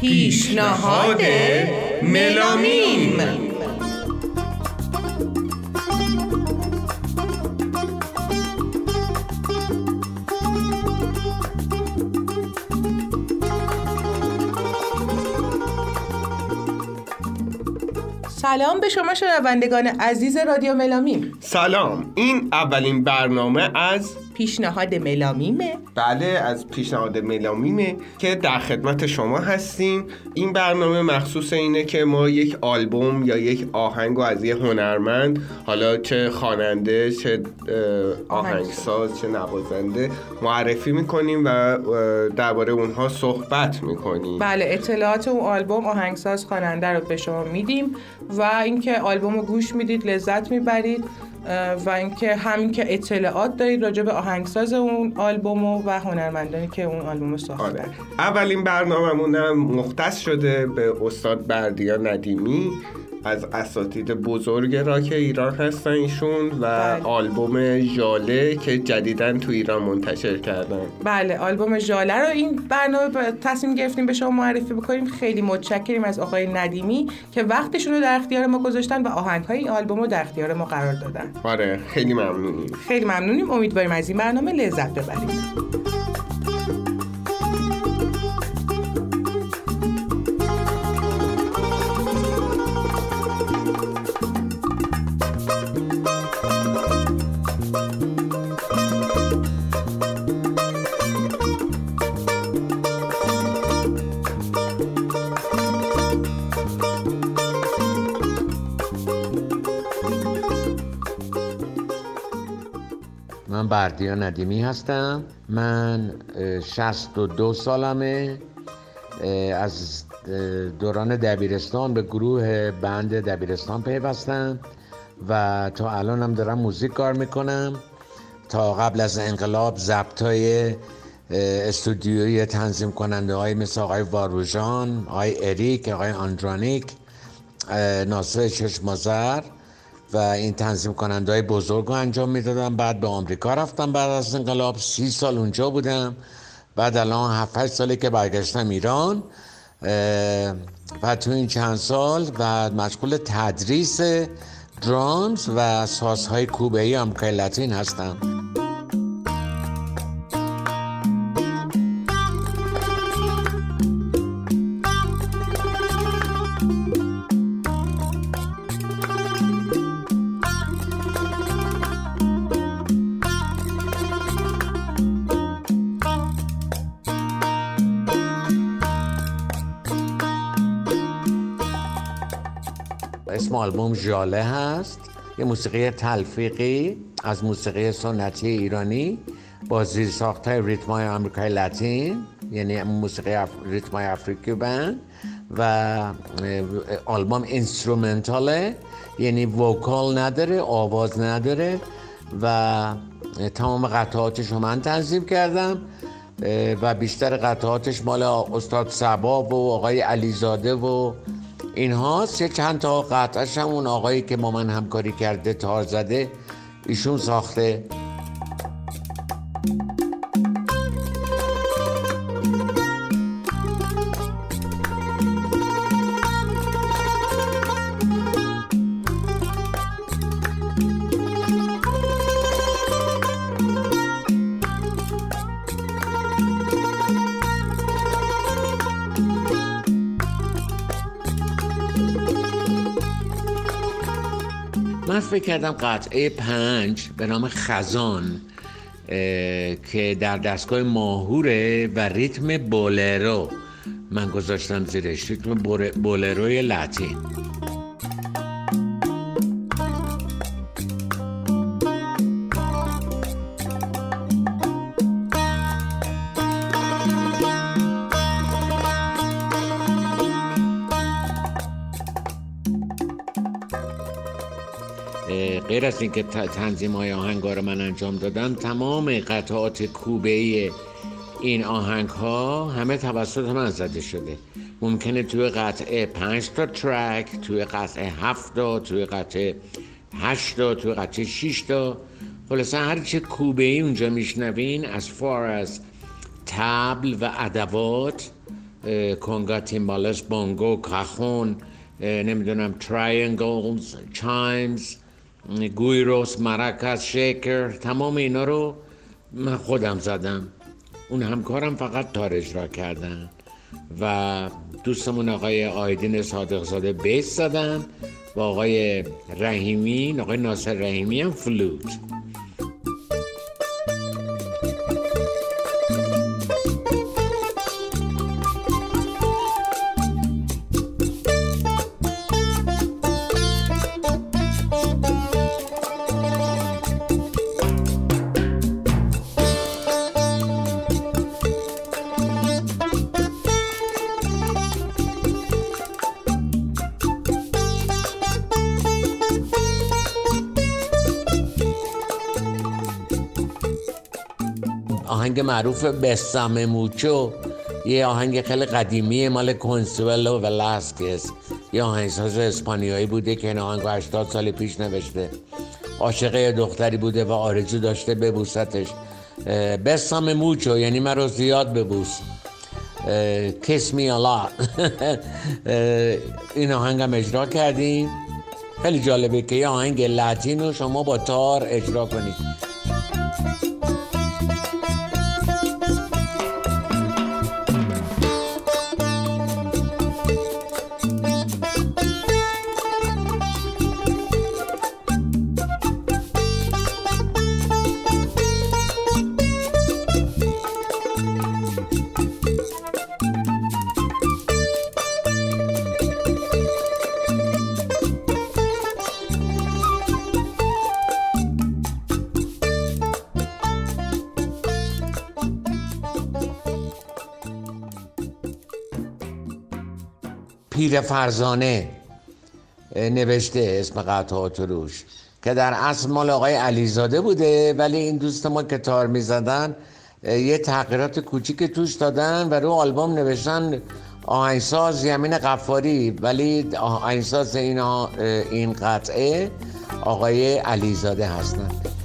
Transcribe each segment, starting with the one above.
پیشنهاد ملامیم سلام به شما شنوندگان عزیز رادیو ملامیم سلام. این اولین برنامه از پیشنهاد ملامیمه بله از پیشنهاد ملامیمه که در خدمت شما هستیم. این برنامه مخصوص اینه که ما یک آلبوم یا یک آهنگ و از یه هنرمند حالا چه خواننده چه آهنگساز چه نوازنده معرفی می‌کنیم و درباره اونها صحبت می‌کنیم. بله اطلاعات اون آلبوم آهنگساز خواننده رو به شما میدیم و اینکه آلبوم رو گوش می‌دید لذت می‌برید. و اینکه همین که اطلاعات دارید راجع به آهنگساز اون آلبوم و هنرمندانی که اون آلبوم ساختن آره. اولین برنامه‌مون مختص شده به استاد بردیا ندیمی از اساتید بزرگ راک ایران هستن ایشون و بله. آلبوم ژاله که جدیدا تو ایران منتشر کردن. بله آلبوم ژاله رو این برنامه تصمیم گرفتیم به شما معرفی بکنیم. خیلی متشکریم از آقای ندیمی که وقتشون رو در اختیار ما گذاشتن و آهنگ های این آلبوم رو در اختیار ما قرار دادن. آره خیلی ممنونیم. خیلی ممنونیم. امیدواریم از این برنامه لذت ببرید. بردیا ندیمی هستم. من 62 سالمه. از دوران دبیرستان به گروه بند دبیرستان پیوستم و تا الان هم دارم موزیک کار می‌کنم. تا قبل از انقلاب ضبط های استودیوی تنظیم کننده های مثل آقای واروژان آقای اریک آقای آندرانیک ناصر چشمازر و این تنظیم کننده های بزرگ رو انجام می‌دادم بعد به آمریکا رفتم بعد از انقلاب. سی سال اونجا بودم. بعد الان هفت سالی که برگشتم ایران. و تو این چند سال و مشغول تدریس درامز و سازهای کوبه ای آمریکای لاتین هستم. اسم آلبوم ژاله هست. یه موسیقی تلفیقی از موسیقی سنتی ایرانی با زیر ساخت های ریتمای آمریکای لاتین یعنی موسیقی اف... ریتمای افریقی بند و آلبوم اینسترومنتاله یعنی وکال نداره آواز نداره و تمام قطعاتش رو من تنظیم کردم. و بیشتر قطعاتش مال استاد سبا و آقای علیزاده و اینها سه چند تا قطعش هم اون آقایی که با من همکاری کرده تار زده ایشون ساخته. من فکر کردم قطعه پنج به نام خزان که در دستگاه ماهوره و ریتم بولرو من گذاشتم زیرش ریتم بولروی لاتین. غیر از اینکه تنظیم های آهنگ رو من انجام دادم تمام قطعات کوبه این آهنگ ها همه توسط من زده شده. ممکنه توی قطعه پنج تا ترک توی قطعه هفت تا توی قطعه هشت تا توی قطعه شیش تا. خلاصه هر چه کوبه ای اونجا میشنوین از فار از تبل و ادوات کنگا تیمبالس بونگو کخون نمی‌دونم triangles chimes guiros maracas shaker تمام اینا رو من خودم زدم. اون همکارم فقط تار اجرا کردن و دوستمون آقای آیدین صادق زاده bass زدن و آقای رحیمی آقای ناصر رحیمی هم فلوت. آهنگ معروف بسام موچو. یه آهنگ خیلی قدیمی مال کنسولو ولاسکس یه آهنگساز اسپانیایی بوده که این آهنگ 80 سال پیش نوشته. عاشق دختری بوده و آرزو داشته ببوستش. بسام موچو یعنی من رو زیاد ببوس. کس می این آهنگ هم اجرا کردیم. خیلی جالبه که یه آهنگ لاتین رو شما با تار اجرا کنید. پیر فرزانه نوشته اسم قطعات روش که در اصل مال آقای علیزاده بوده ولی این دوست ما که تار می‌زدن یه تغییرات کوچیک توش دادن و رو آلبوم نوشتن آهنگساز یمین قفاری ولی آهنگساز این, این قطعه آقای علیزاده هستند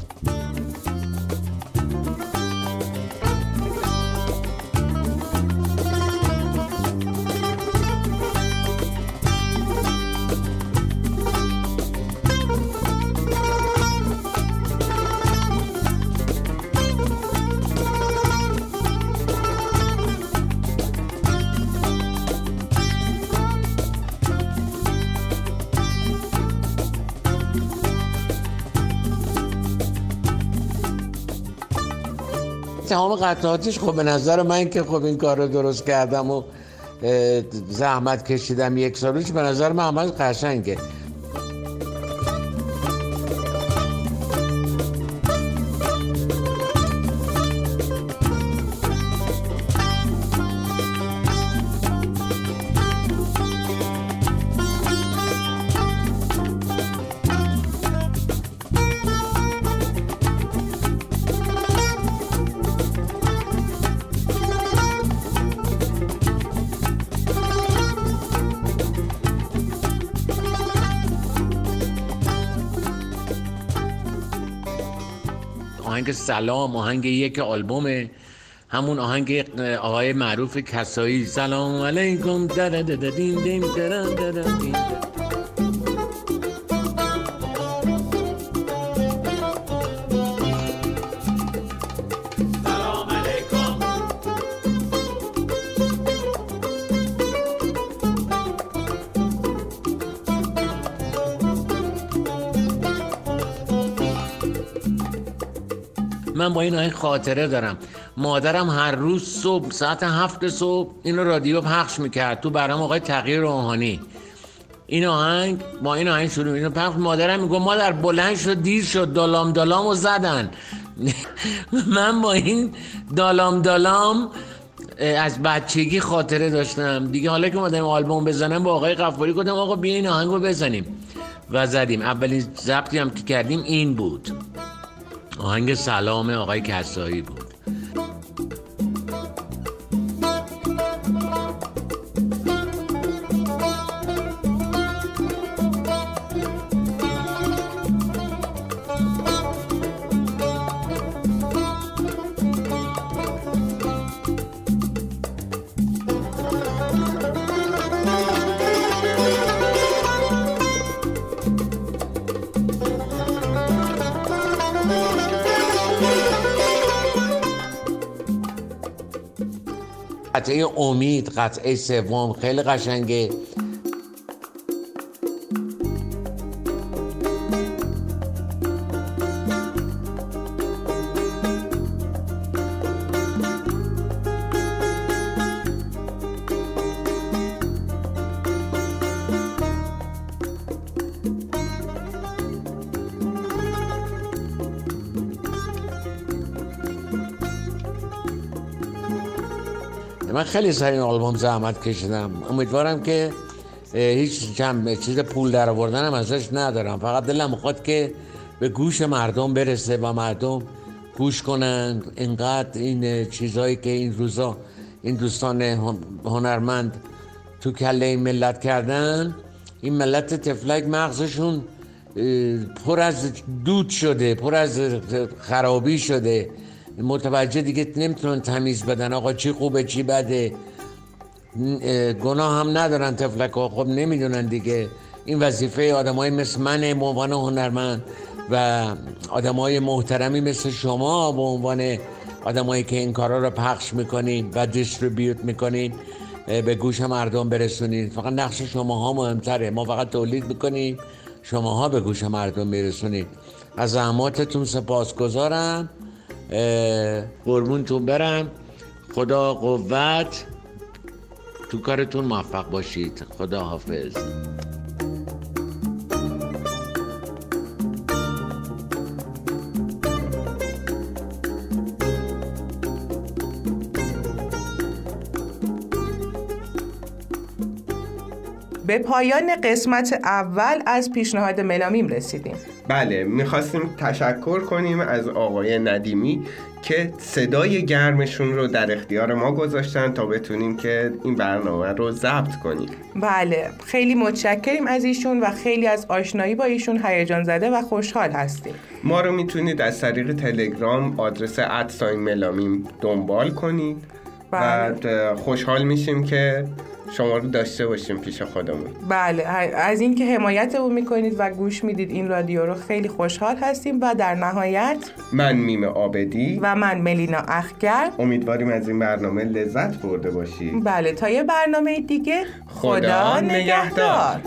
تمام قطعاتش خب به نظر من که خب این کار رو درست کردم و زحمت کشیدم یک سالوش به نظر من همش قشنگه. آهنگ سلام آهنگ یک آلبومه. همون آهنگ آقای معروف کسایی. سلام علیکم. دین دین من با این آهنگ خاطره دارم. مادرم هر روز صبح ساعت هفت صبح این رادیو پخش می‌کرد تو برام آقای تغییر روحانی. این آهنگ با این آهنگ شروع اینو پخش مادرم میگو مادر بلند شد دیر شد دالام دالام و زدن. من با این دالام دالام از بچگی خاطره داشتم. دیگه حالا که مادرم آلبوم بزنم با آقای قفاری گفتم آقا بیا این آهنگ رو بزنیم. و زدیم. اولین ضبطی هم که کردیم این بود. آهنگ سلام آقای کسایی بود. قطعه امید قطعه سوم خیلی قشنگه. من خیلی سر این آلبوم زحمت کشیدم. امیدوارم که هیچ کم چیز پول در آوردن هم ازش ندارم. فقط دلم می‌خواد که به گوش مردم برسه و مردم گوش کنن اینقدر این چیزهایی که این روزا این دوستان هنرمند تو کله این ملت کردن این ملت تفلک مغزشون پر از دود شده پر از خرابی شده. متوجه دیگه نمی‌تونن تمیز بدن. آقا چی خوبه چی بده؟ گناه هم ندارن تفلک ها خب نمی‌دونن دیگه. این وظیفه آدم های مثل من به عنوان هنرمند و آدم های محترمی مثل شما به عنوان آدمایی که این کارا رو پخش می‌کنین و دیستریبیوت می‌کنین به گوش مردم برسونید فقط نقش شما ها مهمتره. ما فقط تولید می‌کنیم شماها به گوش مردم برسونید از زحماتتون سپاسگزارم. قربونتون برم. خدا قوت. تو کارتون موفق باشید. خدا حافظ. به پایان قسمت اول از پیشنهاد ملامیم رسیدیم. بله می‌خواستیم تشکر کنیم از آقای ندیمی که صدای گرمشون رو در اختیار ما گذاشتن تا بتونیم که این برنامه رو ضبط کنیم. بله خیلی متشکریم از ایشون و خیلی از آشنایی با ایشون هیجان زده و خوشحال هستیم. ما رو می‌تونید از طریق تلگرام آدرس ادساین ملامیم دنبال کنید. بله. و خوشحال میشیم که شما رو داشته باشیم پیش خودمون. بله از اینکه حمایتمون می‌کنید و گوش می‌دید این رادیو رو خیلی خوشحال هستیم و در نهایت من میم آبدی و من ملینا اخگر. امیدواریم از این برنامه لذت برده باشید. بله تا یه برنامه دیگه خدا, خدا نگهدار.